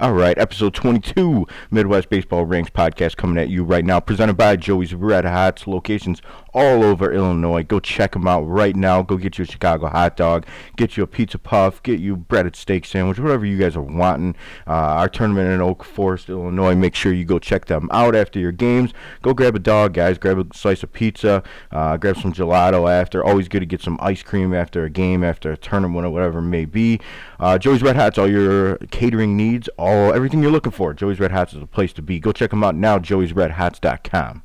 All right, episode 22, Midwest Baseball Ranks podcast coming at you right now, presented by Joey's Red Hots, locations all over Illinois. Go check them out right now. Go get you a Chicago hot dog, get you a pizza puff, get you breaded steak sandwich, whatever you guys are wanting. Uh, our tournament in Oak Forest, Illinois, make sure you go check them out after your games. Go grab a dog, guys. Grab a slice of pizza, uh, grab some gelato after. Always good to get some ice cream after a game, after a tournament, or whatever it may be. Uh, Joey's Red Hots, all your catering needs, all everything you're looking for. Joey's Red Hots is a place to be. Go check them out now, joeysredhots.com.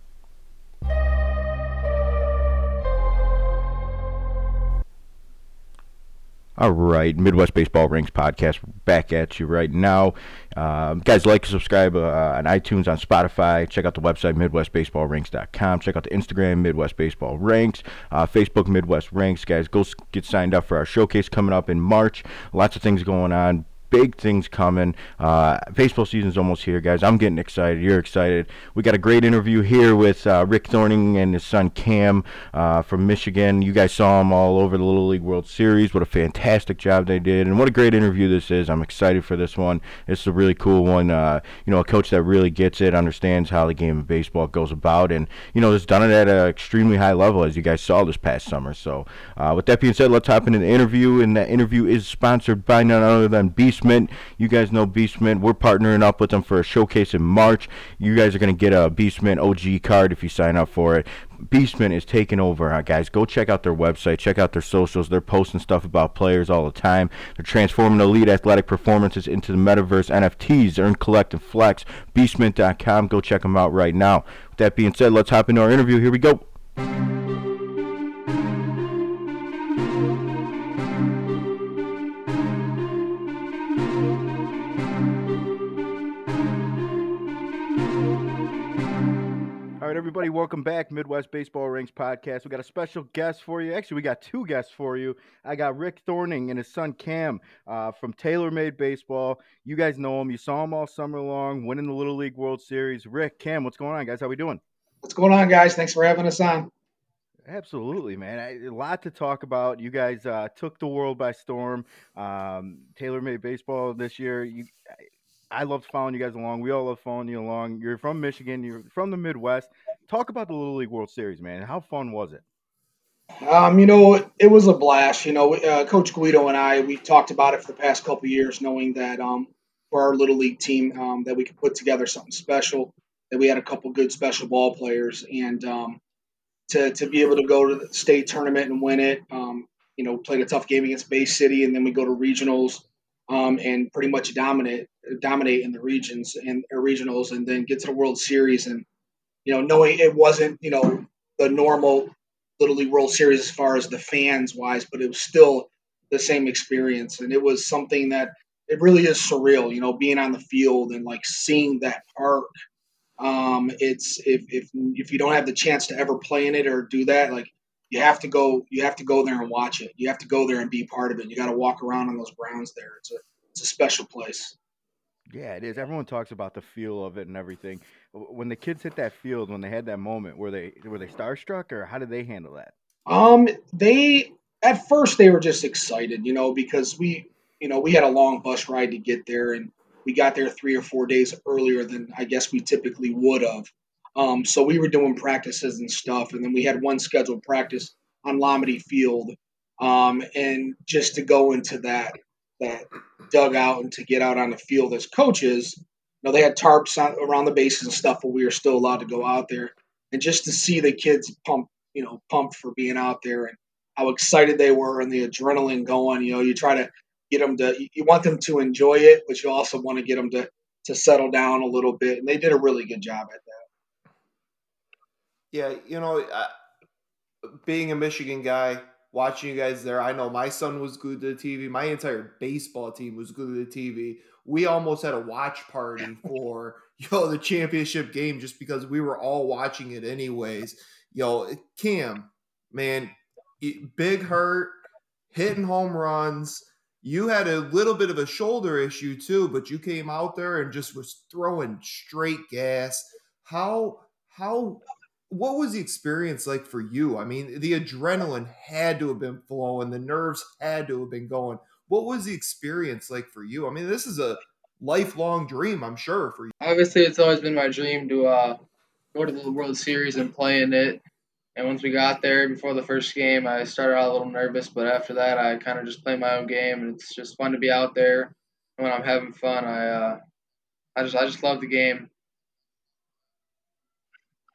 All right, Midwest Baseball Ranks podcast back at you right now. Um, guys, like, subscribe uh, on iTunes, on Spotify. Check out the website, MidwestBaseballRanks.com. Check out the Instagram, Midwest Baseball Ranks. Uh, Facebook, Midwest Ranks. Guys, go get signed up for our showcase coming up in March. Lots of things going on big things coming. Uh, baseball season's almost here, guys. I'm getting excited. You're excited. We got a great interview here with uh, Rick Thornton and his son Cam uh, from Michigan. You guys saw them all over the Little League World Series. What a fantastic job they did, and what a great interview this is. I'm excited for this one. It's a really cool one. Uh, you know, a coach that really gets it, understands how the game of baseball goes about, and you know, has done it at an extremely high level, as you guys saw this past summer. So, uh, with that being said, let's hop into the interview, and that interview is sponsored by none other than Beast You guys know Beastmint. We're partnering up with them for a showcase in March. You guys are going to get a Beastmint OG card if you sign up for it. Beastmint is taking over, guys. Go check out their website, check out their socials. They're posting stuff about players all the time. They're transforming elite athletic performances into the metaverse NFTs. Earn, collect, and flex. Beastmint.com. Go check them out right now. With that being said, let's hop into our interview. Here we go. Right, everybody, welcome back. Midwest Baseball Ranks podcast. We got a special guest for you. Actually, we got two guests for you. I got Rick Thornton and his son Cam uh, from TaylorMade Baseball. You guys know him. You saw him all summer long, winning the Little League World Series. Rick, Cam, what's going on, guys? How we doing? What's going on, guys? Thanks for having us on. Absolutely, man. I, a lot to talk about. You guys uh, took the world by storm. Um, TaylorMade Baseball this year. You, I loved following you guys along. We all love following you along. You're from Michigan. You're from the Midwest. Talk about the Little League World Series, man. How fun was it? Um, you know, it was a blast. You know, uh, Coach Guido and I, we talked about it for the past couple years, knowing that um, for our Little League team, um, that we could put together something special, that we had a couple good special ball players, and um, to, to be able to go to the state tournament and win it. Um, you know, played a tough game against Bay City, and then we go to regionals um, and pretty much dominate dominate in the regions and regionals, and then get to the World Series. And you know, knowing it wasn't you know the normal Little League World Series as far as the fans wise, but it was still the same experience, and it was something that it really is surreal. You know, being on the field and like seeing that park. Um, it's if if if you don't have the chance to ever play in it or do that, like you have to go you have to go there and watch it. You have to go there and be part of it. You got to walk around on those grounds there. It's a it's a special place. Yeah, it is. Everyone talks about the feel of it and everything. When the kids hit that field, when they had that moment, were they were they starstruck or how did they handle that? Um, they at first they were just excited, you know, because we you know we had a long bus ride to get there and we got there three or four days earlier than I guess we typically would have. Um, so we were doing practices and stuff, and then we had one scheduled practice on Lamade Field, um, and just to go into that that dugout and to get out on the field as coaches, you know, they had tarps on, around the bases and stuff, but we were still allowed to go out there, and just to see the kids pump, you know, pumped for being out there and how excited they were and the adrenaline going. You know, you try to get them to, you want them to enjoy it, but you also want to get them to to settle down a little bit, and they did a really good job at that. Yeah, you know, uh, being a Michigan guy, watching you guys there, I know my son was glued to the TV. My entire baseball team was glued to the TV. We almost had a watch party for you know the championship game just because we were all watching it anyways. Yo, know, Cam, man, big hurt, hitting home runs. You had a little bit of a shoulder issue too, but you came out there and just was throwing straight gas. How how what was the experience like for you? I mean, the adrenaline had to have been flowing, the nerves had to have been going. What was the experience like for you? I mean, this is a lifelong dream, I'm sure, for you. Obviously, it's always been my dream to uh, go to the World Series and play in it. And once we got there before the first game, I started out a little nervous, but after that, I kind of just play my own game, and it's just fun to be out there. And when I'm having fun, I uh, I just I just love the game.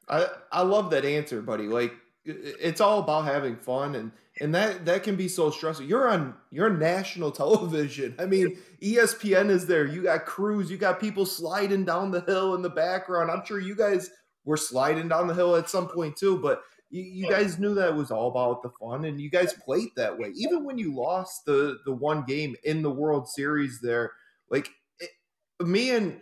I I love that answer, buddy. Like it's all about having fun and and that that can be so stressful. You're on you're national television. I mean, ESPN is there. You got crews, you got people sliding down the hill in the background. I'm sure you guys were sliding down the hill at some point too, but you, you guys knew that it was all about the fun and you guys played that way. Even when you lost the the one game in the World Series there, like it, me and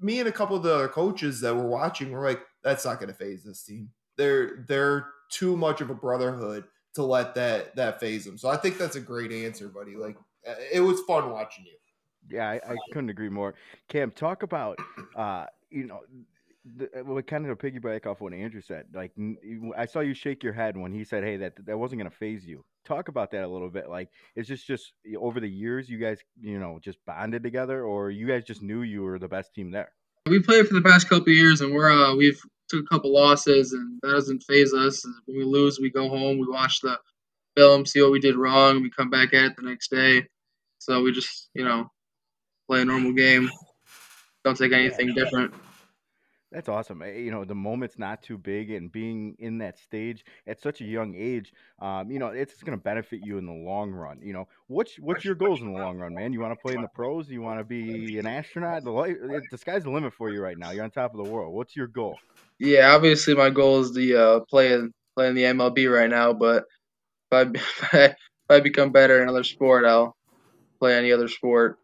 me and a couple of the other coaches that were watching were like, that's not going to faze this team. They're they're too much of a brotherhood to let that that faze them. So I think that's a great answer, buddy. Like it was fun watching you. Yeah, I, I couldn't agree more. Cam, talk about uh, you know the, well, kind of to piggyback off what Andrew said, like I saw you shake your head when he said, "Hey, that that wasn't going to faze you." Talk about that a little bit. Like, is this just over the years you guys, you know, just bonded together, or you guys just knew you were the best team there? We played for the past couple years, and we're uh, we've took a couple losses, and that doesn't faze us. When we lose, we go home, we watch the film, see what we did wrong, we come back at it the next day. So we just, you know, play a normal game. Don't take anything different. That's awesome. Eh, you know, the moment's not too big, and being in that stage at such a young age, um, you know, it's going to benefit you in the long run. You know, what's what's your goals in the long run, man? You want to play in the pros? You want to be an astronaut? The light, the sky's the limit for you right now. You're on top of the world. What's your goal? Yeah, obviously my goal is to uh, play in the MLB right now, but if I if I become better in another sport, I'll play any other sport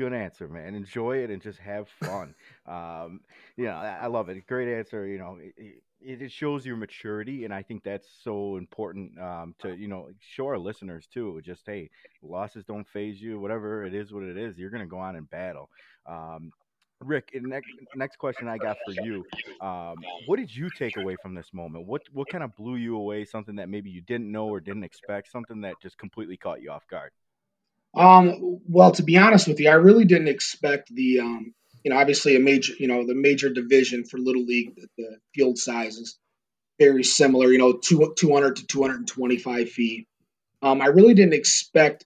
good answer, man. Enjoy it and just have fun. Um, you know, I, love it. Great answer. You know, it, it, shows your maturity, and I think that's so important um, to you know show our listeners too. Just hey, losses don't faze you. Whatever it is, what it is, you're gonna go on and battle. Um, Rick, next next question I got for you. Um, what did you take away from this moment? What what kind of blew you away? Something that maybe you didn't know or didn't expect. Something that just completely caught you off guard. Um, well, to be honest with you, I really didn't expect the, um, you know, obviously a major, you know, the major division for Little League, the, the field size is very similar, you know, two, 200 to 225 feet. Um, I really didn't expect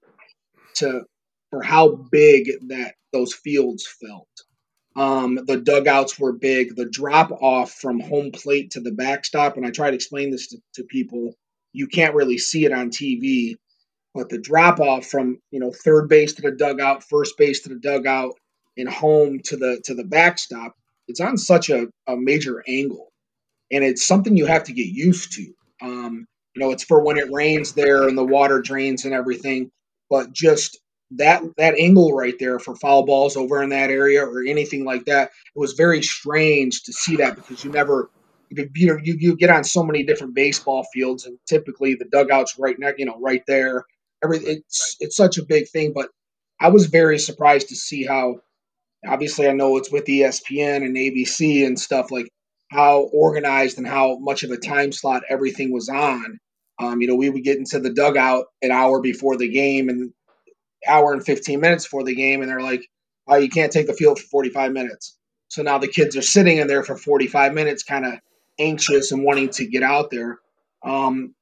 to, for how big that those fields felt. Um, the dugouts were big. The drop off from home plate to the backstop, and I try to explain this to, to people, you can't really see it on TV but the drop off from you know third base to the dugout, first base to the dugout, and home to the to the backstop, it's on such a, a major angle, and it's something you have to get used to. Um, you know, it's for when it rains there and the water drains and everything, but just that that angle right there for foul balls over in that area or anything like that, it was very strange to see that because you never you you, you get on so many different baseball fields and typically the dugouts right next you know right there everything. It's it's such a big thing, but I was very surprised to see how. Obviously, I know it's with ESPN and ABC and stuff like how organized and how much of a time slot everything was on. Um, you know, we would get into the dugout an hour before the game and hour and 15 minutes before the game, and they're like, oh, you can't take the field for 45 minutes. So now the kids are sitting in there for 45 minutes, kind of anxious and wanting to get out there. Um,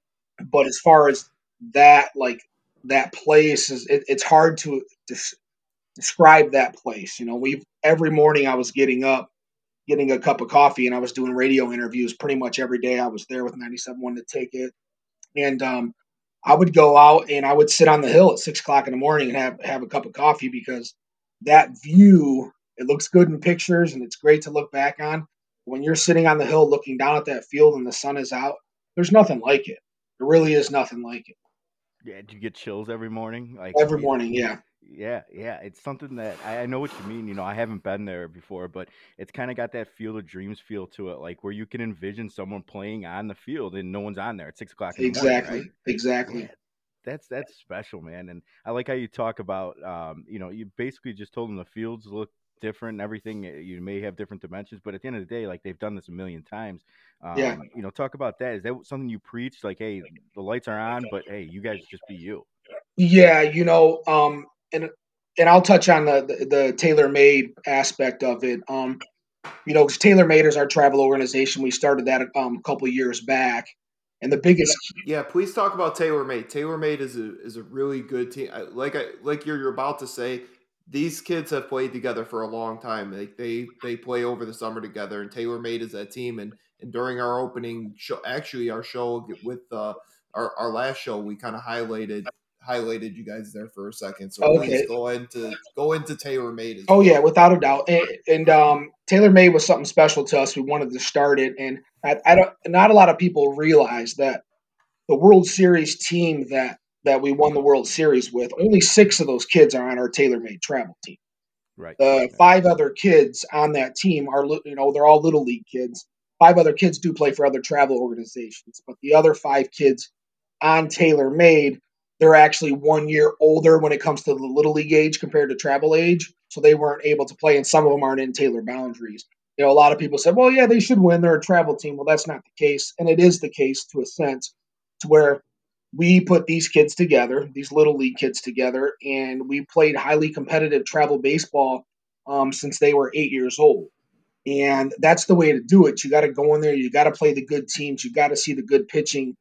but as far as that, like that place is it, it's hard to des- describe that place. You know we every morning i was getting up getting a cup of coffee and i was doing radio interviews pretty much every day. I was there with 97.1 The Ticket and um, i would go out and i would sit on the hill at six o'clock in the morning and have, have a cup of coffee because that view it looks good in pictures and it's great to look back on. When you're sitting on the hill looking down at that field and the sun is out there's nothing like it. There really is nothing like it. Yeah, do you get chills every morning? Like every morning, yeah. Yeah, yeah. It's something that I, I know what you mean. You know, I haven't been there before, but it's kind of got that Field of Dreams feel to it, like where you can envision someone playing on the field and no one's on there at six o'clock. exactly, morning, right? exactly. Yeah, that's that's special, man. And I like how you talk about, um, you know, you basically just told them the fields look different and everything. You may have different dimensions, but at the end of the day, like they've done this a million times. Um, yeah. You know, talk about that. Is that something you preach? Like, hey, the lights are on, but hey, you guys just be you. Yeah, you know, um, and and I'll touch on the the, the Taylor Made aspect of it. Um, you know, because Made is our travel organization. We started that um, a couple years back, and the biggest. Yeah, please talk about Taylor Made. Taylor Made is a is a really good team. Like I like you're, you're about to say, these kids have played together for a long time. Like they they play over the summer together, and Taylor Made is that team. And and during our opening show, actually our show with uh, our our last show, we kind of highlighted highlighted you guys there for a second. So okay. please go into go into Taylor Made. oh well. yeah, without a doubt. And, and um, Taylor Made was something special to us. We wanted to start it, and I, I don't. Not a lot of people realize that the World Series team that that we won the World Series with, only six of those kids are on our Taylor Made travel team. Right. The five other kids on that team are, you know, they're all little league kids. Five other kids do play for other travel organizations, but the other five kids on Taylor Made they're actually one year older when it comes to the little league age compared to travel age. So they weren't able to play, and some of them aren't in Taylor boundaries. You know, a lot of people said, well, yeah, they should win. They're a travel team. Well, that's not the case. And it is the case to a sense, to where we put these kids together, these little league kids together, and we played highly competitive travel baseball um, since they were eight years old. And that's the way to do it. You got to go in there. You got to play the good teams. You got to see the good pitching.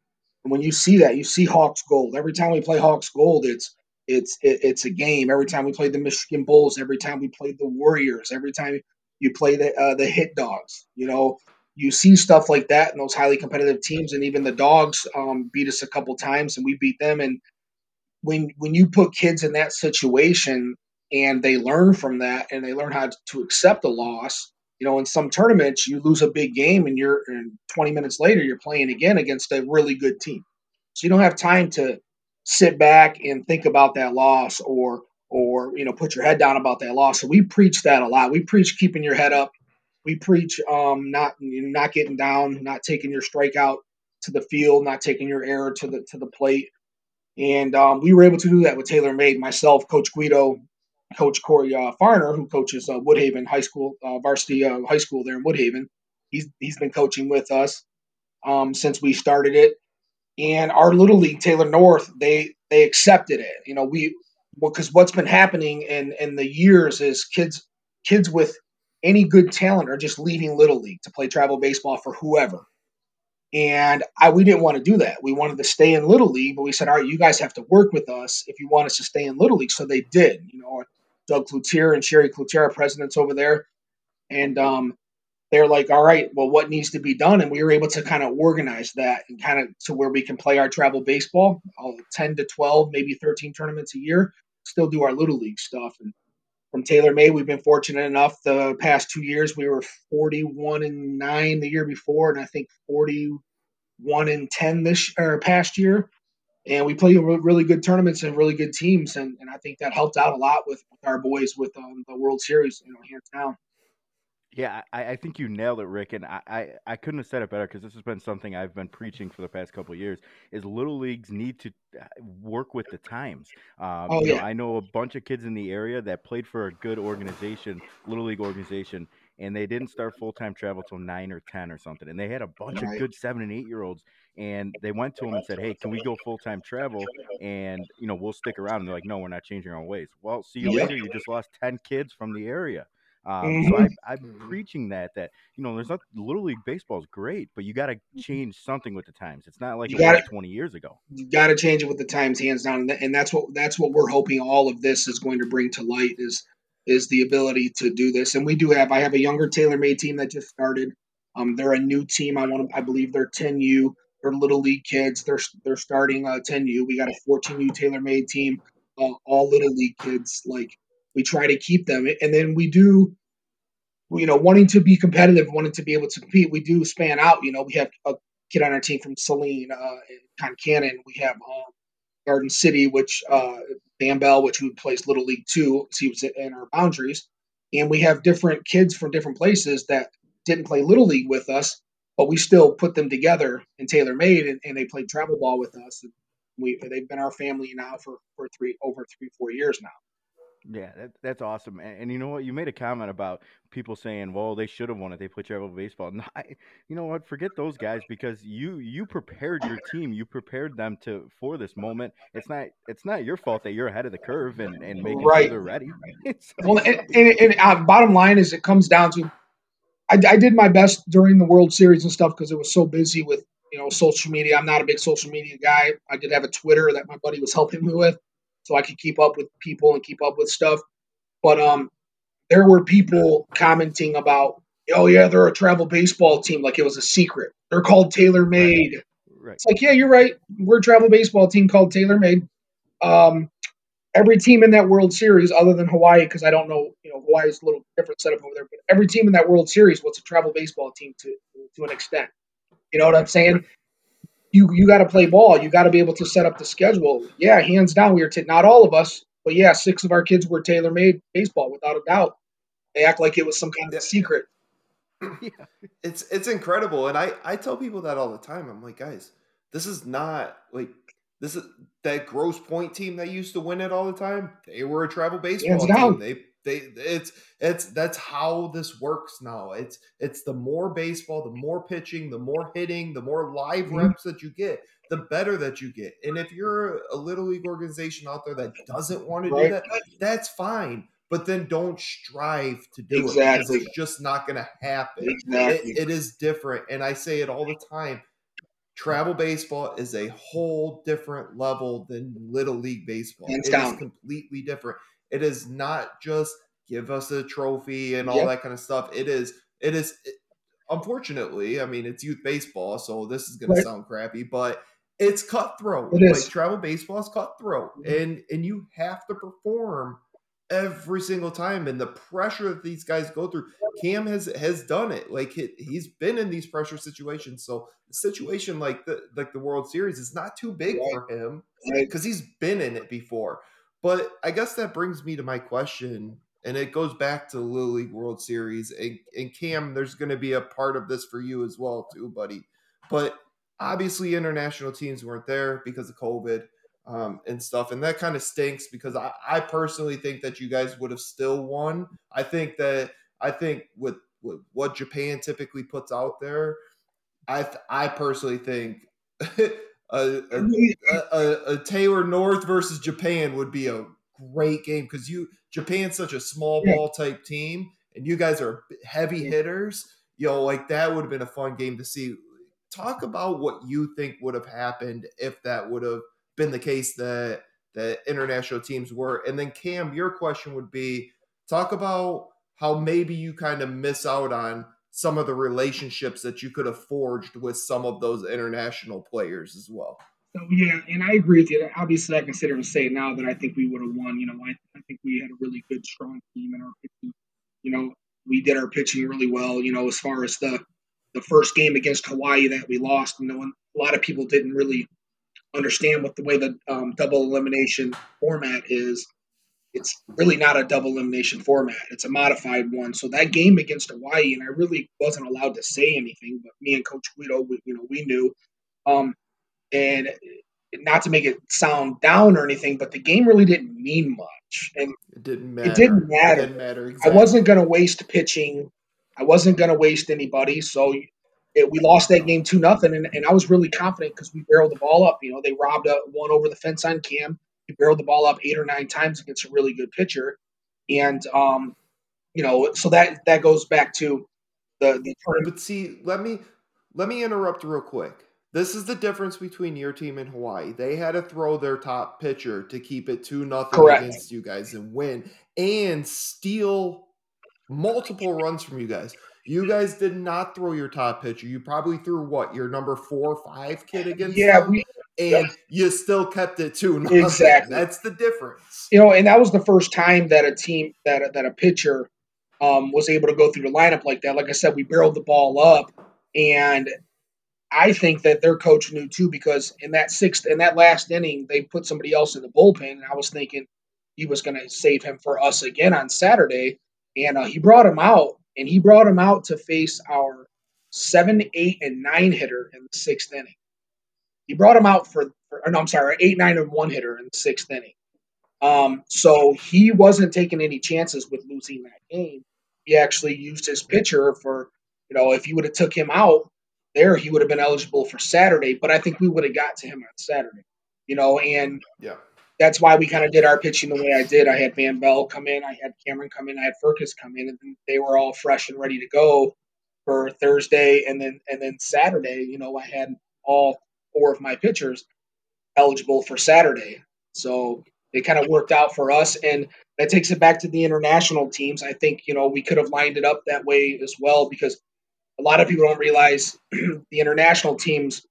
And when you see that, you see Hawks Gold. Every time we play Hawks Gold, it's it's it's a game. Every time we play the Michigan Bulls, every time we play the Warriors, every time you play the uh, the Hit Dogs, you know, you see stuff like that in those highly competitive teams. And even the Dogs um, beat us a couple times, and we beat them. And when when you put kids in that situation and they learn from that and they learn how to accept a loss you know, in some tournaments, you lose a big game and you're and 20 minutes later you're playing again against a really good team. So you don't have time to sit back and think about that loss or or you know put your head down about that loss. So we preach that a lot. We preach keeping your head up. We preach um, not not getting down, not taking your strikeout to the field, not taking your error to the to the plate. And um, we were able to do that with Taylor Made, myself, Coach Guido, Coach Corey uh, Farner, who coaches uh, Woodhaven High School, uh, varsity uh, high school there in Woodhaven. He's he's been coaching with us um, since we started it. And our little league, Taylor North, they they accepted it. You know, we because well, what's been happening in in the years is kids kids with any good talent are just leaving little league to play travel baseball for whoever. And I, we didn't want to do that. We wanted to stay in Little League, but we said, all right, you guys have to work with us if you want us to stay in Little League. So they did. You know, Doug Cloutier and Sherry Cloutier, presidents over there, and um, they're like, all right, well, what needs to be done? And we were able to kind of organize that and kind of to where we can play our travel baseball, uh, 10 to 12, maybe 13 tournaments a year, still do our little league stuff. And from Taylor May, we've been fortunate enough the past two years, we were 41 and 9 the year before, and I think 41 and 10 this or past year and we played really good tournaments and really good teams, and, and I think that helped out a lot with, with our boys with um, the World Series, you know, hands down. Yeah, I, I think you nailed it, Rick, and I, I, I couldn't have said it better because this has been something I've been preaching for the past couple years. Is little leagues need to uh, work with the times. Um, oh, yeah. Know, I know a bunch of kids in the area that played for a good organization, little league organization, and they didn't start full time travel till nine or ten or something, and they had a bunch right. of good seven and eight year olds and they went to him and said, "Hey, can we go full time travel? And you know, we'll stick around." And they're like, "No, we're not changing our ways." Well, see you later. You just lost ten kids from the area. Um, mm-hmm. So I, am preaching that that you know, there's not little league baseball is great, but you got to change something with the times. It's not like you gotta, 20 years ago. You got to change it with the times, hands down, and that's what that's what we're hoping all of this is going to bring to light is is the ability to do this. And we do have I have a younger Taylor Made team that just started. Um, they're a new team. I want to. I believe they're 10U. They're little league kids. They're they're starting uh, 10U. We got a 14U Taylor Made team. Uh, all little league kids. Like we try to keep them, and then we do. You know, wanting to be competitive, wanting to be able to compete, we do span out. You know, we have a kid on our team from Saline, uh, Concannon. We have um, Garden City, which uh, which we plays Little League Two. So he was in our boundaries, and we have different kids from different places that didn't play Little League with us, but we still put them together and Taylor Made, and, and, they played travel ball with us. And we they've been our family now for for three over three four years now. Yeah, that, that's awesome. And, and, you know what? You made a comment about people saying, "Well, they should have won it. They put travel baseball." No, I, you know what? Forget those guys because you you prepared your team. You prepared them to for this moment. It's not it's not your fault that you're ahead of the curve and and making right. sure they're ready. well, and, and, and uh, bottom line is, it comes down to, I, I did my best during the World Series and stuff because it was so busy with you know social media. I'm not a big social media guy. I did have a Twitter that my buddy was helping me with so I could keep up with people and keep up with stuff. But um, there were people commenting about, oh yeah, they're a travel baseball team, like it was a secret. They're called Taylor Made. Right. Right. It's like, yeah, you're right. We're a travel baseball team called Taylor Made. Um, every team in that World Series, other than Hawaii, because I don't know, you know, Hawaii's a little different setup over there, but every team in that World Series was a travel baseball team to to an extent. You know what I'm saying? you you got to play ball. You got to be able to set up the schedule. Yeah, hands down, we were t- not all of us, but yeah, six of our kids were Taylor Made baseball without a doubt. They act like it was some kind of secret. Yeah. It's it's incredible, and I I tell people that all the time. I'm like, guys, this is not like this is that Grosse Pointe team that used to win it all the time. They were a travel baseball team. They they it's it's that's how this works now. It's it's the more baseball, the more pitching, the more hitting, the more live mm-hmm. reps that you get, the better that you get. And if you're a little league organization out there that doesn't want to right. do that, that's fine. But then don't strive to do exactly. it it's just not going to happen. Exactly. It, it is different, and I say it all the time. Travel baseball is a whole different level than little league baseball. Hands it down. is completely different. It is not just give us a trophy and all yep. that kind of stuff. It is it is it, unfortunately, I mean it's youth baseball, so this is gonna sound crappy, but it's cutthroat. It like travel baseball is cutthroat. Mm-hmm. And and you have to perform every single time and the pressure that these guys go through cam has has done it like he, he's been in these pressure situations so the situation like the like the world series is not too big right. for him because right. he's been in it before but I guess that brings me to my question, and it goes back to the Little League World Series. And, and Cam, there's going to be a part of this for you as well, too, buddy. But obviously, international teams weren't there because of COVID um, and stuff, and that kind of stinks because I, I personally think that you guys would have still won. I think that I think with, with what Japan typically puts out there, I I personally think a, a, a, a Taylor North versus Japan would be a great game because you Japan's such a small ball type team, and you guys are heavy hitters. You know, like that would have been a fun game to see. Talk about what you think would have happened if that would have been the case that that international teams were. And then Cam, your question would be talk about how maybe you kind of miss out on some of the relationships that you could have forged with some of those international players as well. So yeah, and I agree with you. Obviously, I can sit and say now that I think we would have won. You know, I, I think we had a really good, strong team in our pitching. You know, we did our pitching really well. You know, as far as the the first game against Hawaii that we lost, you know, a lot of people didn't really understand what the way the um, double elimination format is it's really not a double elimination format. It's a modified one. So that game against Hawaii, and I really wasn't allowed to say anything, but me and Coach Guido, we, you know, we knew. Um, and not to make it sound down or anything, but the game really didn't mean much, and it didn't matter. It didn't matter. It didn't matter exactly. I wasn't going to waste pitching. I wasn't going to waste anybody. So it, we lost that game two nothing, and, and I was really confident because we barreled the ball up. You know, they robbed a one over the fence on Cam he barreled the ball up eight or nine times against a really good pitcher, and um, you know, so that that goes back to the the tournament. But see, let me let me interrupt real quick. This is the difference between your team and Hawaii. They had to throw their top pitcher to keep it two nothing against you guys and win and steal multiple runs from you guys. You guys did not throw your top pitcher. You probably threw what your number four or five kid against. Yeah, we and you still kept it too. Exactly, that's the difference. You know, and that was the first time that a team that that a pitcher um, was able to go through the lineup like that. Like I said, we barreled the ball up, and I think that their coach knew too because in that sixth in that last inning they put somebody else in the bullpen, and I was thinking he was going to save him for us again on Saturday, and uh, he brought him out, and he brought him out to face our seven, eight, and nine hitter in the sixth inning. He brought him out for, for no, I'm sorry, eight, nine, and one hitter in the sixth inning. Um, so he wasn't taking any chances with losing that game. He actually used his pitcher for, you know, if you would have took him out there, he would have been eligible for Saturday. But I think we would have got to him on Saturday, you know, and Yeah. That's why we kind of did our pitching the way I did. I had Van Bell come in, I had Cameron come in, I had Furcus come in, and they were all fresh and ready to go for Thursday, and then and then Saturday. You know, I had all four of my pitchers eligible for Saturday, so it kind of worked out for us, and that takes it back to the international teams. I think you know we could have lined it up that way as well because a lot of people don't realize the international teams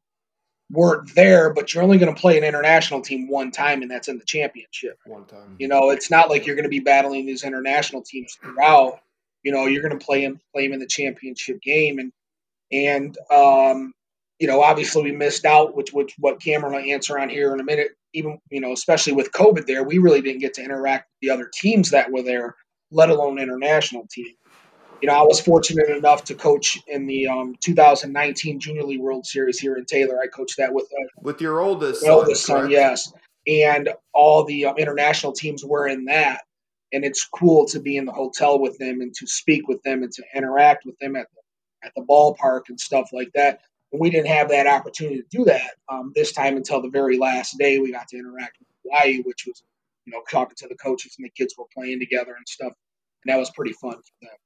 weren't there, but you're only going to play an international team one time, and that's in the championship. One time. You know, it's not like you're going to be battling these international teams throughout. You know, you're going to play them play them in the championship game, and and um, you know, obviously we missed out, which which what Cameron will answer on here in a minute. Even you know, especially with COVID there, we really didn't get to interact with the other teams that were there, let alone international teams. You know, I was fortunate enough to coach in the um, 2019 Junior League World Series here in Taylor. I coached that with uh, With your oldest son, oldest son, correct? yes. And all the um, international teams were in that. And it's cool to be in the hotel with them and to speak with them and to interact with them at the, at the ballpark and stuff like that. And we didn't have that opportunity to do that um, this time until the very last day. We got to interact with Hawaii, which was, you know, talking to the coaches and the kids were playing together and stuff. And that was pretty fun for them.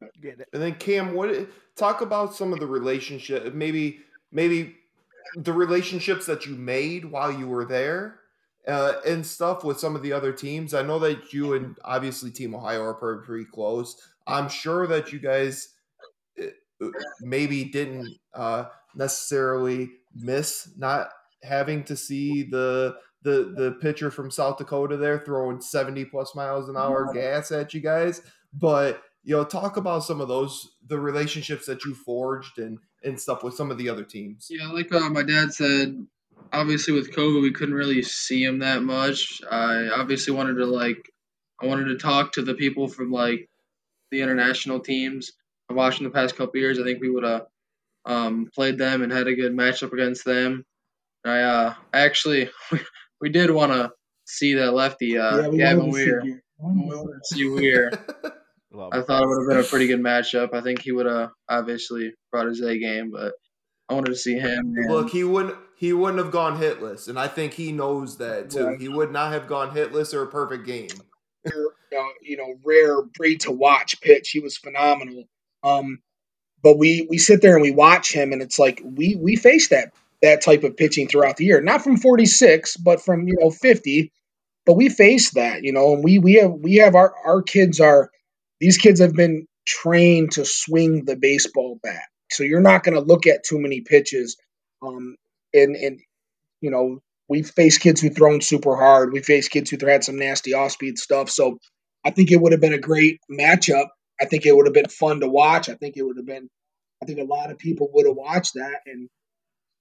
And then Cam, what talk about some of the relationship, maybe maybe the relationships that you made while you were there, uh, and stuff with some of the other teams. I know that you and obviously Team Ohio are pretty, close. I'm sure that you guys uh, maybe didn't uh, necessarily miss not having to see the the the pitcher from South Dakota there throwing 70 plus miles an hour gas at you guys, but you know, talk about some of those the relationships that you forged and and stuff with some of the other teams. Yeah, like uh, my dad said, obviously with COVID, we couldn't really see him that much. I obviously wanted to like, I wanted to talk to the people from like the international teams. I watched them the past couple years. I think we would have um, played them and had a good matchup against them. I uh, actually we did want to see that lefty uh, Gavin Weir. We wanted to see Weir. Love I thought it would have been a pretty good matchup. I think he would have obviously brought his A game, but I wanted to see him. and- Look, he wouldn't he wouldn't have gone hitless, and I think he knows that too. Right. He would not have gone hitless or a perfect game. rare, uh, you know, rare breed to watch pitch. He was phenomenal. Um, but we we sit there and we watch him, and it's like we we face that that type of pitching throughout the year. Not from 46, but from you know 50. But we face that, you know, and we we have we have our our kids are these kids have been trained to swing the baseball bat. So you're not going to look at too many pitches. Um, and and you know we've faced kids who thrown super hard. We faced kids who had some nasty off speed stuff. So I think it would have been a great matchup. I think it would have been fun to watch. I think it would have been. I think a lot of people would have watched that, and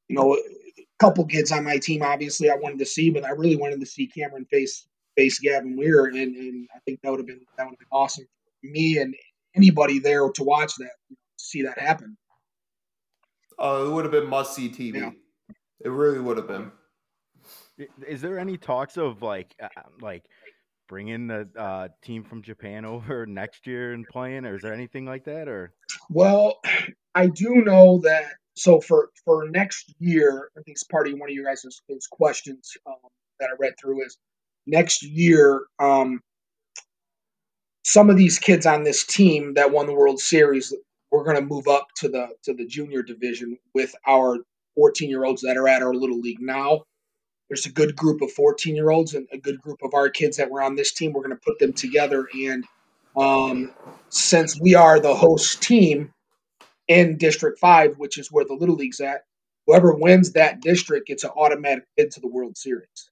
you know, a couple kids on my team obviously I wanted to see, but I really wanted to see Cameron face face Gavin Weir, and, and I think that would have been that would have been awesome me and anybody there to watch that, see that happen. Uh, it would have been must see TV. Yeah. It really would have been. Is there any talks of like uh, like bringing the uh, team from Japan over next year and playing, or is there anything like that? Or Well, I do know that. So for for next year, I think it's part of one of you guys' those questions um, that I read through is next year. Um, some of these kids on this team that won the World Series, we're going to move up to the to the junior division with our 14 year olds that are at our little league now. There's a good group of 14 year olds and a good group of our kids that were on this team. We're going to put them together and um, since we are the host team in District 5, which is where the Little League's at, whoever wins that district gets an automatic bid to the World Series.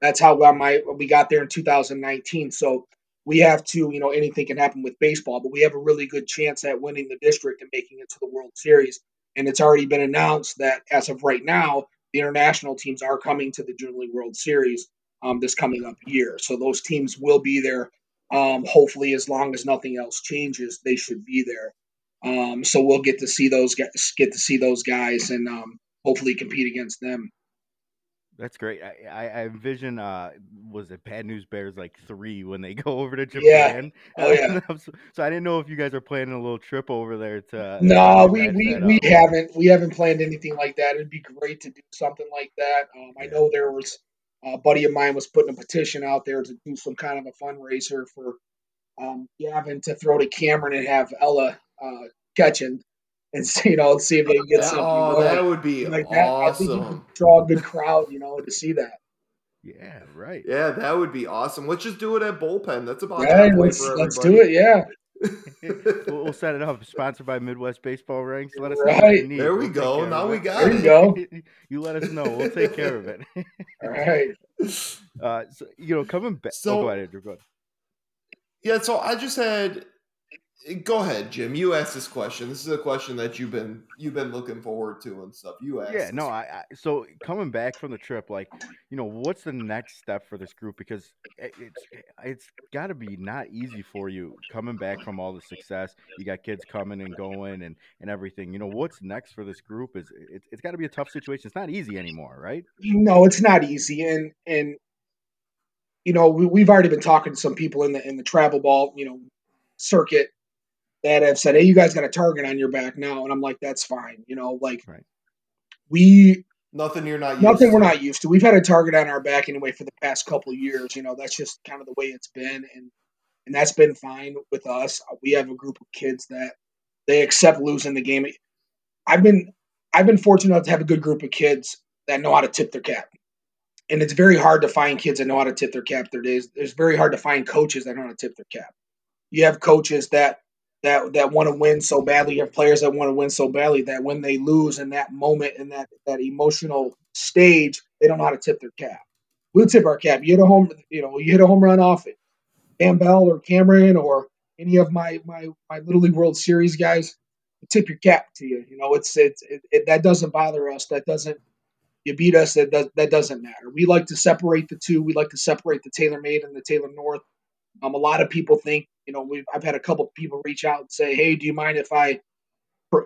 That's how my, we got there in 2019. So we have to, you know, anything can happen with baseball, but we have a really good chance at winning the district and making it to the World Series. And it's already been announced that as of right now, the international teams are coming to the Junior League World Series um, this coming up year. So those teams will be there. Um, hopefully, as long as nothing else changes, they should be there. Um, so we'll get to see those guys, get to see those guys, and um, hopefully compete against them. That's great. I, I, envision uh was it Bad News Bears like three when they go over to Yeah. Japan. Oh, yeah. so, I didn't know if you guys are planning a little trip over there to. No, to we, we, we up. haven't we haven't planned anything like that. It'd be great to do something like that. Um, I know there was a buddy of mine was putting a petition out there to do some kind of a fundraiser for um, Gavin to throw to Cameron and have Ella uh, catching and see, you know see if they can get That- something oh, going that would be like that. I think you awesome. could draw a good crowd, you know, to see that. Yeah, right. Yeah, that would be awesome. Let's just do it at bullpen. That's about Right, halfway let's for let's do it. Yeah, we'll, we'll set it up. Sponsored by Midwest Baseball Ranks. Let us know what Right. you need. There we We'll go. Now we got There you go. you let us know. We'll take care of it. all right. Uh, so, you know, coming back. So- oh, go ahead, Andrew. Go ahead. Yeah, so I just had. Go ahead, Jim. You asked this question. This is a question that you've been you've been looking forward to and stuff. You asked. Yeah, no, I, I so coming back from the trip, like, you know, what's the next step for this group? Because it, it's it's got to be not easy for you coming back from all the success. You got kids coming and going and and everything. You know, what's next for this group? Is it, it's got to be a tough situation. It's not easy anymore, right? No, it's not easy, and and you know we, we've already been talking to some people in the in the travel ball you know circuit that have said, "Hey, you guys got a target on your back now," and I'm like, "That's fine," you know, like Right. we Nothing you're not used nothing to. we're not used to. We've had a target on our back anyway for the past couple of years. You know, that's just kind of the way it's been, and and that's been fine with us. We have a group of kids that they accept losing the game. I've been I've been fortunate enough to have a good group of kids that know how to tip their cap, and it's very hard to find kids that know how to tip their cap their days. It's very hard to find coaches that know how to tip their cap. You have coaches that that that want to win so badly. You have players that want to win so badly that when they lose in that moment in that that emotional stage, they don't know how to tip their cap. We'll tip our cap. You hit a home, you know, you hit a home run off it. Van Bell or Cameron or any of my my my Little League World Series guys, tip your cap to you. You know, it's it's it, it, that doesn't bother us. That doesn't you beat us. That does, that doesn't matter. We like to separate the two. We like to separate the Taylor Made and the Taylor North. Um, a lot of people think, you know, we've I've had a couple people reach out and say, "Hey, do you mind if I,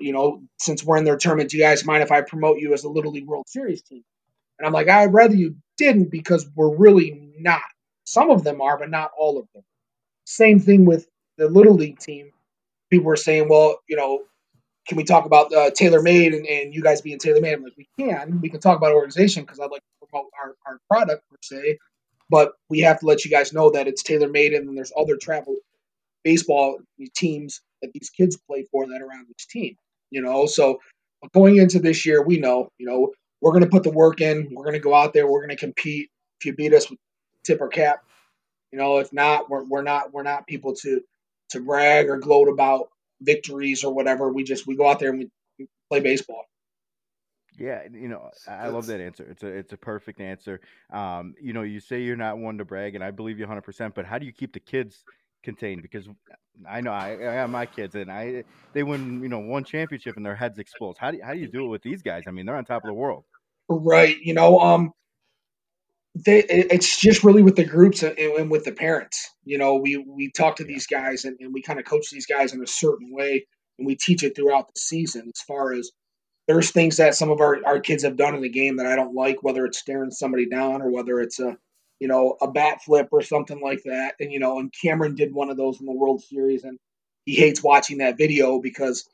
you know, since we're in their tournament, do you guys mind if I promote you as a Little League World Series team?" And I'm like, I'd rather you didn't because we're really not. Some of them are, but not all of them. Same thing with the Little League team. People were saying, well, you know, can we talk about uh, Taylor Made and, and you guys being Taylor Made? I'm like, we can. We can talk about organization because I'd like to promote our, our product per se, but we have to let you guys know that it's Taylor Made and then there's other travel baseball teams that these kids play for that are on this team. You know, so going into this year, we know, you know, we're going to put the work in. We're going to go out there. We're going to compete. If you beat us, tip our cap. You know, if not, we're, we're not we're not people to to brag or gloat about victories or whatever. We just we go out there and we, play baseball. Yeah, you know, I I love that answer. It's a it's a perfect answer. Um, you know, you say you're not one to brag, and I believe you 100. percent But how do you keep the kids contained? Because I know I, I have my kids, and I they win you know one championship, and their heads explode. How do you, how do you do it with these guys? I mean, they're on top of the world. Right. You know, um, they it- it's just really with the groups and, and with the parents. You know, we we talk to these guys and, and we kind of coach these guys in a certain way, and we teach it throughout the season. As far as there's things that some of our, our kids have done in the game that I don't like, whether it's staring somebody down or whether it's a you know a bat flip or something like that. And you know, and Cameron did one of those in the World Series, and he hates watching that video because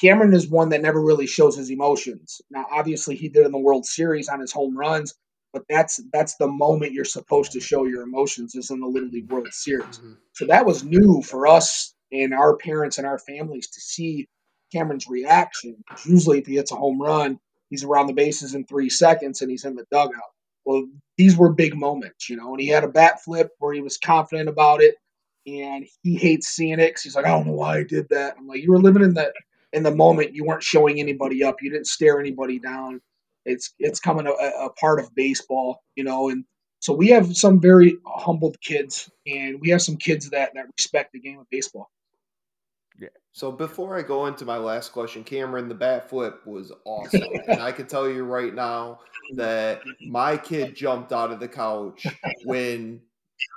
Cameron is one that never really shows his emotions. Now, obviously, he did in the World Series on his home runs, but that's that's the moment you're supposed to show your emotions is in the Little League World Series. Mhm. So that was new for us and our parents and our families to see Cameron's reaction. Usually, if he hits a home run, he's around the bases in three seconds and he's in the dugout. Well, these were big moments, you know. And he had a bat flip where he was confident about it, and he hates seeing it 'cause he's like, I don't know why I did that. I'm like, you were living in the in the moment. You weren't showing anybody up. You didn't stare anybody down. It's it's coming a, a part of baseball, you know. And so we have some very humbled kids, and we have some kids that that respect the game of baseball. So before I go into my last question, Cameron, the bat flip was awesome, and I can tell you right now that my kid jumped out of the couch when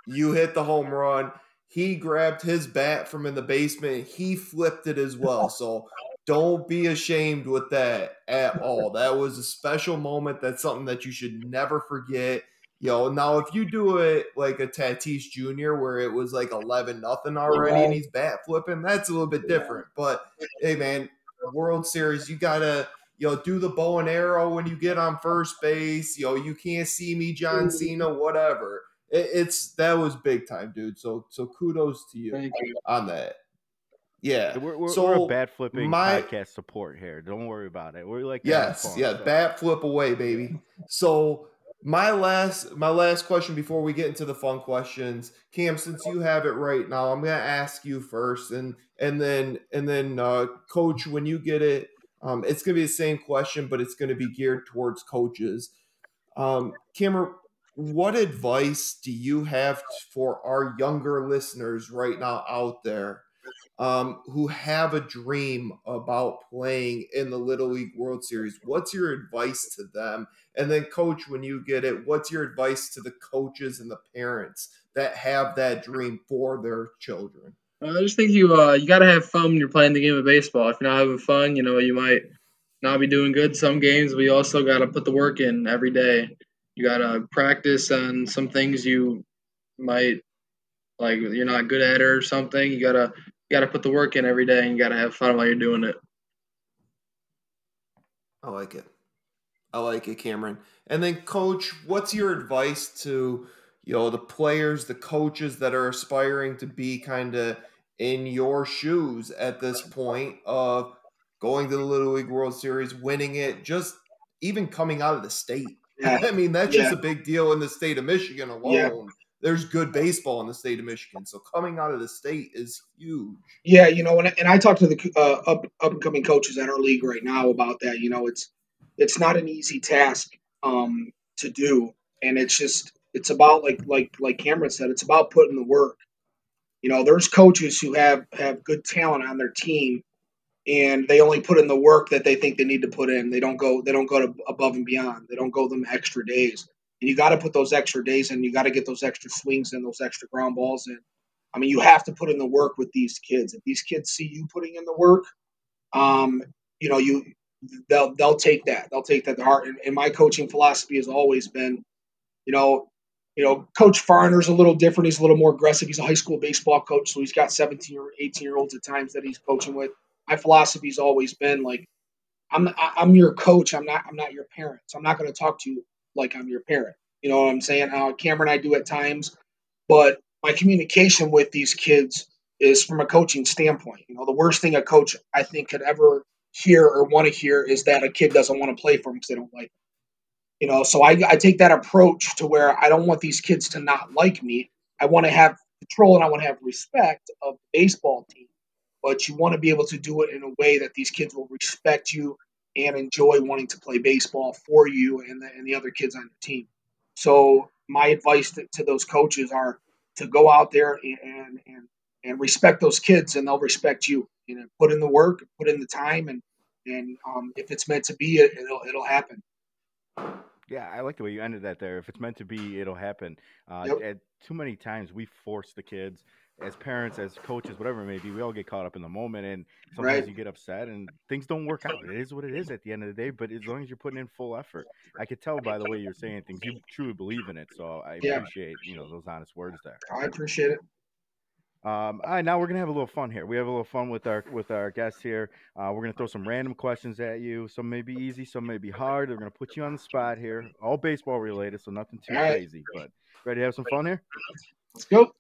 you hit the home run. He grabbed his bat from in the basement. He flipped it as well. So don't be ashamed with that at all. That was a special moment. That's something that you should never forget. You know, now if you do it like a Tatis Jr., where it was like eleven nothing already, and he's bat flipping, that's a little bit different. But hey, man, World Series, you gotta you know do the bow and arrow when you get on first base. You know, you can't see me, John Cena, whatever. It, it's that was big time, dude. So so kudos to you, you. on that. Yeah, We're, we're, so we're a bat flipping my- podcast support here. Don't worry about it. We're like Yes, yeah, so. bat flip away, baby. So my last my last question before we get into the fun questions, Cam, since you have it right now, I'm gonna ask you first, and and then and then uh, Coach, when you get it, um, it's gonna be the same question, but it's gonna be geared towards coaches. Um, Cameron, what advice do you have for our younger listeners right now out there? Um, who have a dream about playing in the Little League World Series. What's your advice to them? And then, coach, when you get it, what's your advice to the coaches and the parents that have that dream for their children? I just think you uh, you gotta have fun when you're playing the game of baseball. If you're not having fun, you know you might not be doing good some games. You also gotta put the work in every day. You gotta practice on some things you might like you're not good at or something. You gotta you gotta put the work in every day, and you gotta have fun while you're doing it. I like it. I like it, Cameron. And then, coach, what's your advice to you know the players, the coaches that are aspiring to be kind of in your shoes at this point of going to the Little League World Series, winning it, just even coming out of the state? Yeah. I mean, that's just a big deal in the state of Michigan alone. Yeah. There's good baseball in the state of Michigan, so coming out of the state is huge. Yeah, you know, and, and I talk to the uh, up up and coming coaches at our league right now about that. You know, it's it's not an easy task um, to do, and it's just it's about like like like Cameron said, it's about putting the work. You know, there's coaches who have have good talent on their team, and they only put in the work that they think they need to put in. They don't go they don't go to above and beyond. They don't go them extra days. And you got to put those extra days in. You got to get those extra swings and those extra ground balls in. I mean, you have to put in the work with these kids. If these kids see you putting in the work, um, you know, you they'll they'll take that. They'll take that to heart. And, and my coaching philosophy has always been, you know, you know, Coach Farner's a little different. He's a little more aggressive. He's a high school baseball coach, so he's got 17 or 18 year olds at times that he's coaching with. My philosophy's always been like, I'm I'm your coach. I'm not I'm not your parent. So I'm not going to talk to you like I'm your parent. You know what I'm saying? How Cameron and I do at times, but my communication with these kids is from a coaching standpoint. You know, the worst thing a coach I think could ever hear or want to hear is that a kid doesn't want to play for him because they don't like him. You know, so I, I take that approach to where I don't want these kids to not like me. I want to have control and I want to have respect of the baseball team. But you want to be able to do it in a way that these kids will respect you and enjoy wanting to play baseball for you and the, and the other kids on your team. So my advice to, to those coaches are to go out there and, and and respect those kids, and they'll respect you. You know, put in the work, put in the time, and and um, if it's meant to be, it, it'll it'll happen. Yeah, I like the way you ended that there. If it's meant to be, it'll happen. Uh, Yep. Too many times, we force the kids, as parents, as coaches, whatever it may be, we all get caught up in the moment, and sometimes Right. you get upset, and things don't work out. It is what it is at the end of the day. But as long as you're putting in full effort, I could tell by the way you're saying things, you truly believe in it. So I Yeah. appreciate you know those honest words there. I appreciate it. Um, all right, now we're gonna have a little fun here. We have a little fun with our with our guests here. Uh, we're gonna throw some random questions at you. Some may be easy, some may be hard. We're gonna put you on the spot here. All baseball related, so nothing too right. crazy. But ready to have some fun here? Let's go.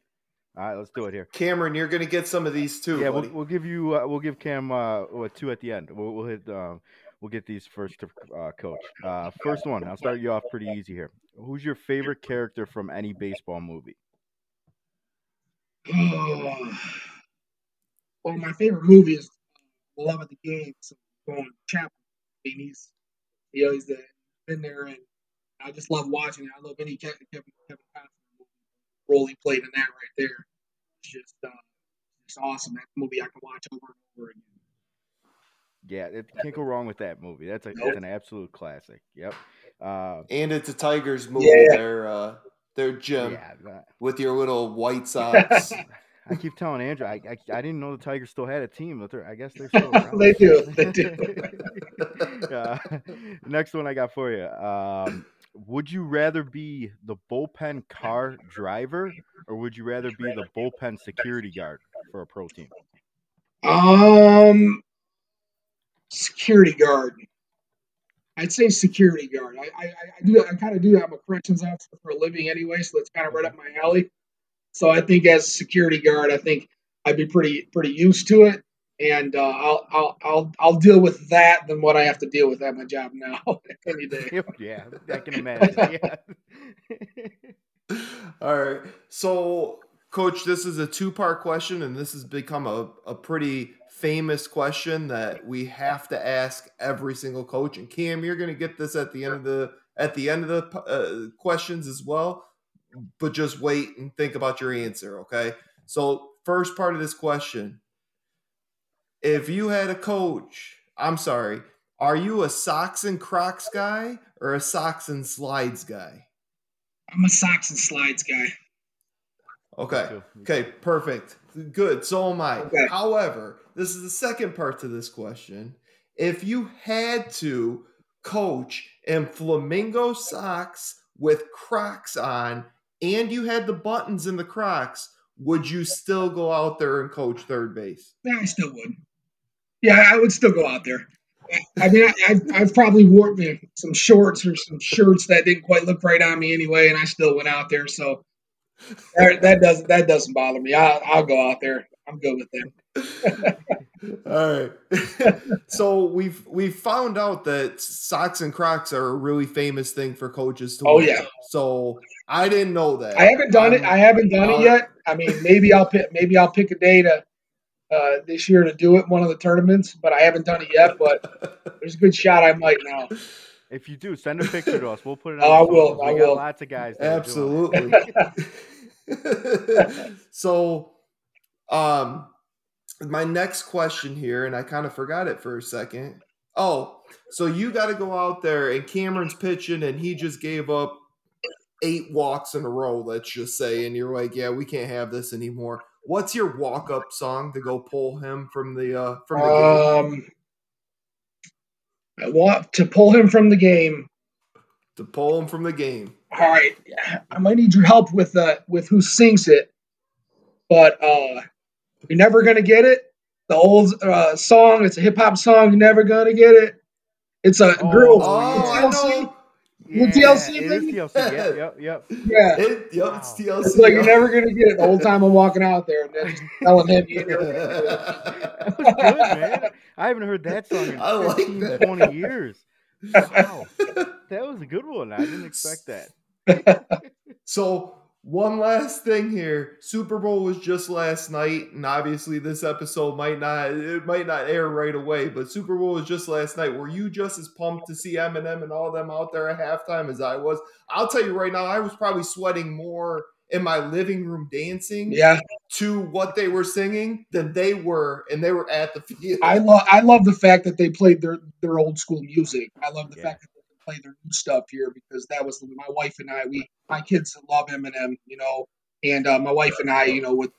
All right, let's do it here. Cameron, you're going to get some of these too, yeah, buddy. we'll, we'll give you uh, we'll give Cam uh, what, two at the end. We'll, we'll hit um, we'll get these first to uh, coach. Uh, first one, I'll start you off pretty easy here. Who's your favorite character from any baseball movie? well, my favorite movie is Love of the Game. So going Chaplin. I mean, he's you know he's the, been there, and I just love watching it. I love any Kevin Kevin, Kevin Costner movie. Role he played in that right there. It's just uh, it's awesome. That movie I can watch over and over again. Yeah, it can't go wrong with that movie. That's a Nope. that's an absolute classic. Yep. Uh, and it's a Tigers movie Yeah. there, uh, there, Jim, yeah, that- with your little White Sox. I keep telling Andrew, I, I, I didn't know the Tigers still had a team, but they're, I guess they're still around. they do. They do. uh, next one I got for you. Um, would you rather be the bullpen car driver or would you rather be the bullpen security guard for a pro team? Um, security guard. I'd say security guard. I I, I do I kind of do that. I'm a corrections officer for a living anyway, so that's kind of right up my alley. So I think as a security guard, I think I'd be pretty pretty used to it, and uh, I'll I'll I'll I'll deal with that than what I have to deal with at my job now any day. yeah, I can imagine. Yeah. All right. So, coach, this is a two part question, and this has become a, a pretty famous question that we have to ask every single coach. And Cam, you're going to get this at the end of the at the end of the uh, questions as well. But just wait and think about your answer. Okay. So, first part of this question: If you had a coach, I'm sorry, are you a socks and Crocs guy or a socks and slides guy? I'm a socks and slides guy. Okay. Okay. Perfect. Good. So am I. Okay. However, this is the second part to this question. If you had to coach in flamingo socks with Crocs on, and you had the buttons in the Crocs, would you still go out there and coach third base? Yeah, I still would. Yeah, I would still go out there. I mean, I, I've, I've probably worn you know, some shorts or some shirts that didn't quite look right on me anyway, and I still went out there. So that, that doesn't that doesn't bother me. I'll, I'll go out there. I'm good with them. All right. so we've we've found out that socks and Crocs are a really famous thing for coaches to Oh, wear. yeah. So I didn't know that. I haven't done it. I'm- haven't done uh, it yet. I mean, maybe I'll pick maybe I'll pick a day to uh, this year to do it one of the tournaments, but I haven't done it yet. But there's a good shot I might now. If you do, send a picture to us. We'll put it. Oh, on I the will, socials. I got will. lots of guys. that are doing it. Absolutely. so, um, my next question here, and I kind of forgot it for a second. Oh, so you got to go out there, and Cameron's pitching, and he just gave up eight walks in a row. Let's just say, and you're like, "Yeah, we can't have this anymore." What's your walk-up song to go pull him from the uh, from the game? Um, I want to pull him from the game. To pull him from the game. All right, I might need your help with uh, with who sings it, but uh, you're never gonna get it. The old uh, song, it's a hip hop song. You're never gonna get it. It's a Oh, girl. Oh, I TLC? know. With Yeah, TLC, it is maybe? TLC. Yep, yep, yep. Yeah, It, yep, it's Wow. TLC. it's like you're never gonna get it. The whole time I'm walking out there and they're just telling him you never gonna get it. That was good, man. I haven't heard that song in I like 15, that. 20 years. Wow. That was a good one. I didn't expect that. So one last thing here. Super Bowl was just last night, and obviously this episode might not it might not air right away, but Super Bowl was just last night. Were you just as pumped to see Eminem and all them out there at halftime as I was? I'll tell you right now, I was probably sweating more in my living room dancing Yeah, to what they were singing than they were, and they were at the field. I love I love the fact that they played their their old school music. I love the Yeah. fact that they can play their new stuff here because that was my wife and I. We my kids love Eminem, you know, and uh, my wife and I, you know, with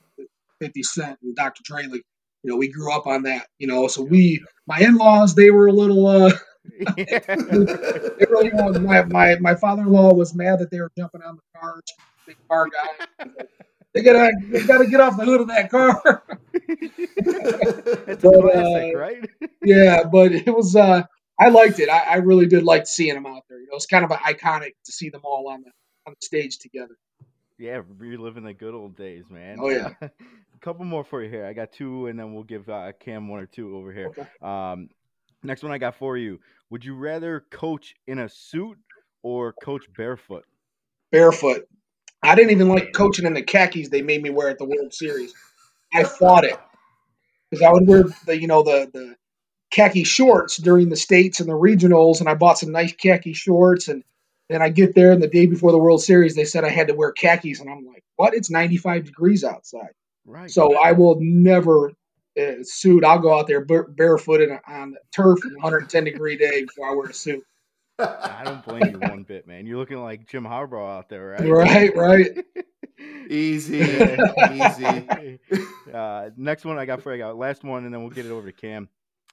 Fifty Cent and Dr. Dre, like you know, we grew up on that, you know. So we, my in laws, they were a little. uh Yeah. They really was. My my my father in law was mad that they were jumping on the cars. Big car guy. They gotta they gotta get off the hood of that car. It's a classic, uh, right? yeah, but it was uh I liked it. I, I really did like seeing them out there. You know, it's kind of iconic to see them all on the on the stage together. Yeah, reliving the good old days, man. Oh, yeah. a couple more for you here. I got two, and then we'll give uh, Cam one or two over here. Okay. Um, next one I got for you. Would you rather coach in a suit or coach barefoot? Barefoot. I didn't even like coaching in the khakis they made me wear at the World Series. I fought it because I would wear the you know the the khaki shorts during the states and the regionals, and I bought some nice khaki shorts, and then I get there and the day before the World Series they said I had to wear khakis, and I'm like, what? It's 95 degrees outside. Right. So I will never uh, suit. I'll go out there barefooted on the turf in 110 degree day before I wear a suit. I don't blame you one bit, man. You're looking like Jim Harbaugh out there, right? Right, right. Easy, easy. uh, next one I got for you. Got last one, and then we'll get it over to Cam.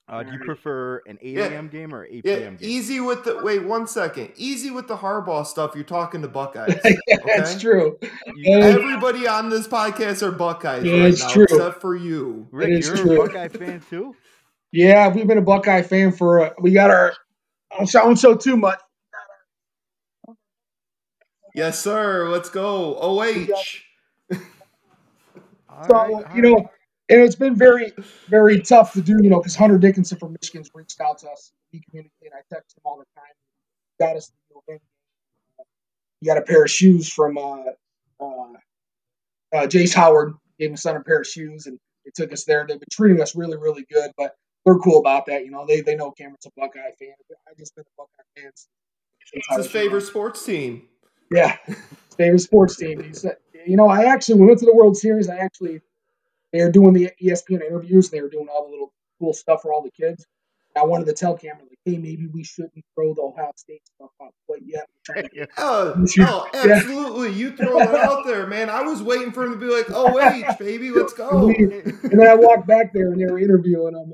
Uh, do you prefer an 8 Yeah. a.m. game or 8 Yeah, p.m. game? easy with the wait one second. Easy with the Harbaugh stuff. You're talking to Buckeyes. That's okay? true. You- Yeah. Everybody on this podcast are Buckeyes Yeah, right it's now, true. except for you. Rick, is you're true. a Buckeye fan too? Yeah, we've been a Buckeye fan for. Uh, we got our. I don't show, I too much. Yes, sir. Let's go. OH. All So right, you all know, right. And it's been very, very tough to do. You know, because Hunter Dickinson from Michigan's reached out to us. We communicate. I text him all the time. Got us. The event. He got a pair of shoes from uh, uh, uh, Jace Howard. Gave his son a pair of shoes, and they took us there. They've been treating us really, really good. But they're cool about that. You know, they they know Cameron's a Buckeye fan. I just been a Buckeye fan It's his favorite sports team. Yeah, favorite sports team. He said, you know, I actually we went to the World Series. I actually they were doing the ESPN interviews. And they were doing all the little cool stuff for all the kids. I wanted to tell Cameron like, hey, maybe we shouldn't throw the Ohio State stuff up quite yet. We're trying to get Oh, oh, yeah. Oh, absolutely. You throw it out there, man. I was waiting for him to be like, OH, wait, baby, let's go. And then I walked back there and they were interviewing him. And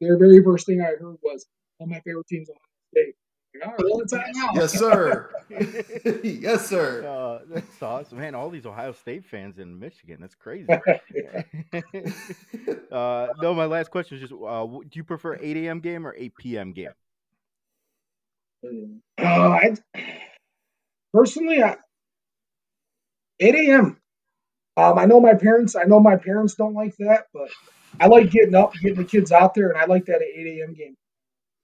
their very first thing I heard was, "One of my favorite teams, Ohio State." Like, all right, well, it's out now. Yes, sir. yes, sir. Uh, that's awesome, man. All these Ohio State fans in Michigan. That's crazy. uh, no, my last question is just: uh, Do you prefer 8 a.m. game or 8 p.m. game? Uh, I, personally, I, 8 a.m. Um, I know my parents. I know my parents don't like that, but I like getting up, getting the kids out there, and I like that at 8 a.m. game.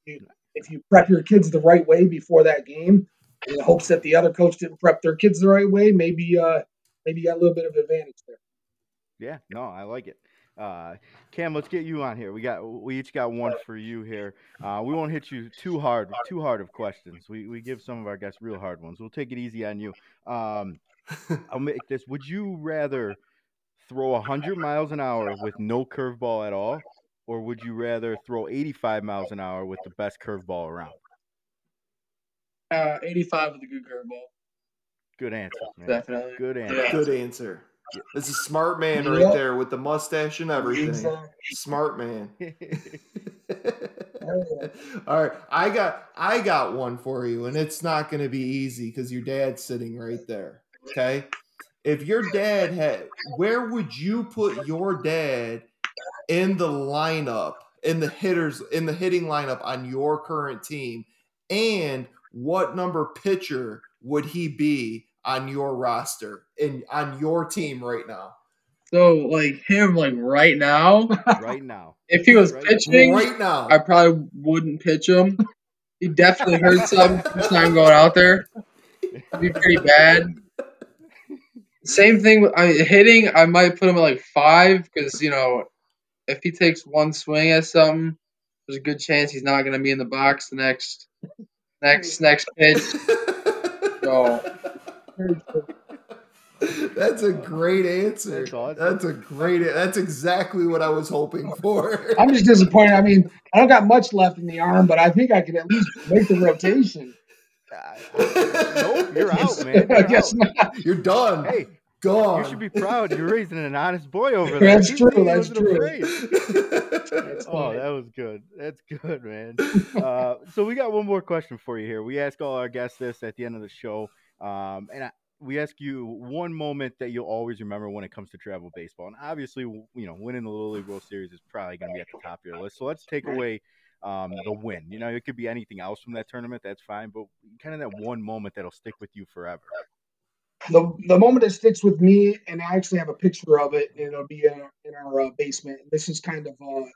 You- If you prep your kids the right way before that game, in hopes that the other coach didn't prep their kids the right way, maybe uh, maybe you got a little bit of advantage there. Yeah, no, I like it. Uh, Cam, let's get you on here. We got we each got one for you here. Uh, we won't hit you too hard, too hard of questions. We we give some of our guests real hard ones. We'll take it easy on you. Um, I'll make this. Would you rather throw 100 miles an hour with no curveball at all, or would you rather throw 85 miles an hour with the best curveball around? Uh, 85 with a good curveball. Good answer, man. Definitely. Good answer. Yeah. Good answer. It's a smart man right there with the mustache and everything. Exactly. Smart man. All right, I got I got one for you, and it's not going to be easy because your dad's sitting right there. Okay, if your dad had, where would you put your dad in the lineup, in the hitters, in the hitting lineup on your current team, and what number pitcher would he be on your roster and on your team right now? So, like, him, like, right now, right now. if he was Right- pitching, Right now, I probably wouldn't pitch him. He definitely hurt something first time going out there. It'd be pretty bad. Same thing with I mean, hitting. I might put him at like five because you know, if he takes one swing at something, there's a good chance he's not going to be in the box the next next next pitch. So That's a great answer. That's awesome. That's a great. That's exactly what I was hoping for. I'm just disappointed. I mean, I don't got much left in the arm, but I think I could at least make the rotation. Uh, nope, you're out, man. I You're guess out. not. You're done. Hey, gone. you should be proud. You're raising an honest boy over there. That's true, that's true. That's Oh, that was good. That's good, man. Uh, so we got one more question for you here. We ask all our guests this at the end of the show, um, and I, we ask you one moment that you'll always remember when it comes to travel baseball. And obviously, you know, winning the Little League World Series is probably going to be at the top of your list. So let's take away um, the win. You know, it could be anything else from that tournament. That's fine, but kind of that one moment that'll stick with you forever. The the moment that sticks with me, and I actually have a picture of it, and it'll be in our, in our uh, basement. This is kind of uh,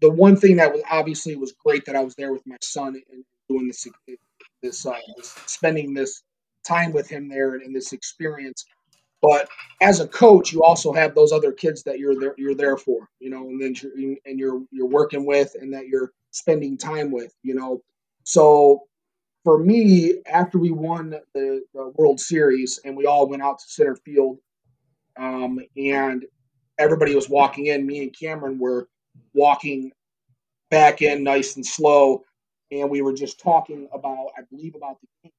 the one thing that was obviously was great that I was there with my son and doing this this, uh, spending this time with him there and, this experience. But as a coach, you also have those other kids that you're there you're there for, you know, and then you're, and you're you're working with, and that you're spending time with, you know. So for me, after we won the, the World Series and we all went out to center field, um, and everybody was walking in, me and Cameron were walking back in nice and slow. and we were just talking about, I believe, about the game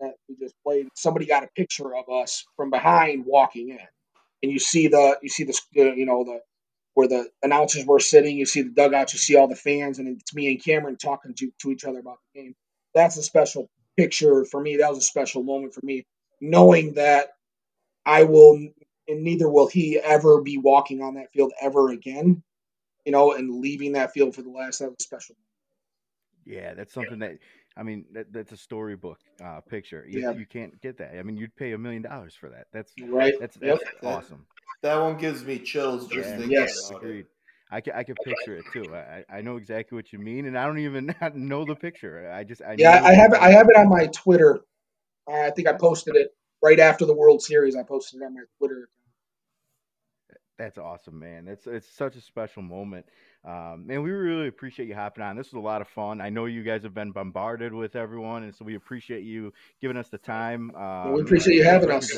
that we just played. Somebody got a picture of us from behind walking in, and you see the you see the you know the where the announcers were sitting. You see the dugouts. You see all the fans, and it's me and Cameron talking to to each other about the game. That's a special picture for me. That was a special moment for me, knowing that I will, and neither will he ever be walking on that field ever again. You know, and leaving that field for the last. That was special. Yeah, that's something that I mean that, that's a storybook uh, picture. You, Yeah. you can't get that. I mean, you'd pay a million dollars for that. That's Right. that's that's That- awesome. That one gives me chills just Yeah, thinking Yes. about it. Agreed. I can I can picture it too. I I know exactly what you mean, and I don't even know the picture. I just I Yeah, I have it. I have it on my Twitter. Uh, I think I posted it right after the World Series. I posted it on my Twitter. That's awesome, man. It's it's such a special moment, um, and we really appreciate you hopping on. This was a lot of fun. I know you guys have been bombarded with everyone, and so we appreciate you giving us the time. Um, we appreciate you having us.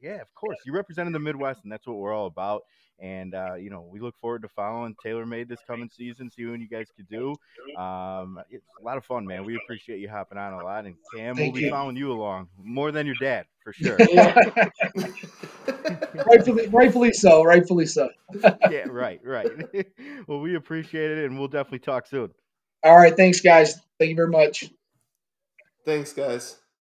yeah, of course. You represented the Midwest, and that's what we're all about. And uh, you know, we look forward to following Taylor Made this coming season, see what you guys could do. Um, it's a lot of fun, man. We appreciate you hopping on a lot, and Cam, Thank we'll be following you along more than your dad for sure. rightfully, rightfully so. Rightfully so. yeah, right, right. well, we appreciate it, and we'll definitely talk soon. All right. Thanks, guys. Thank you very much. Thanks, guys.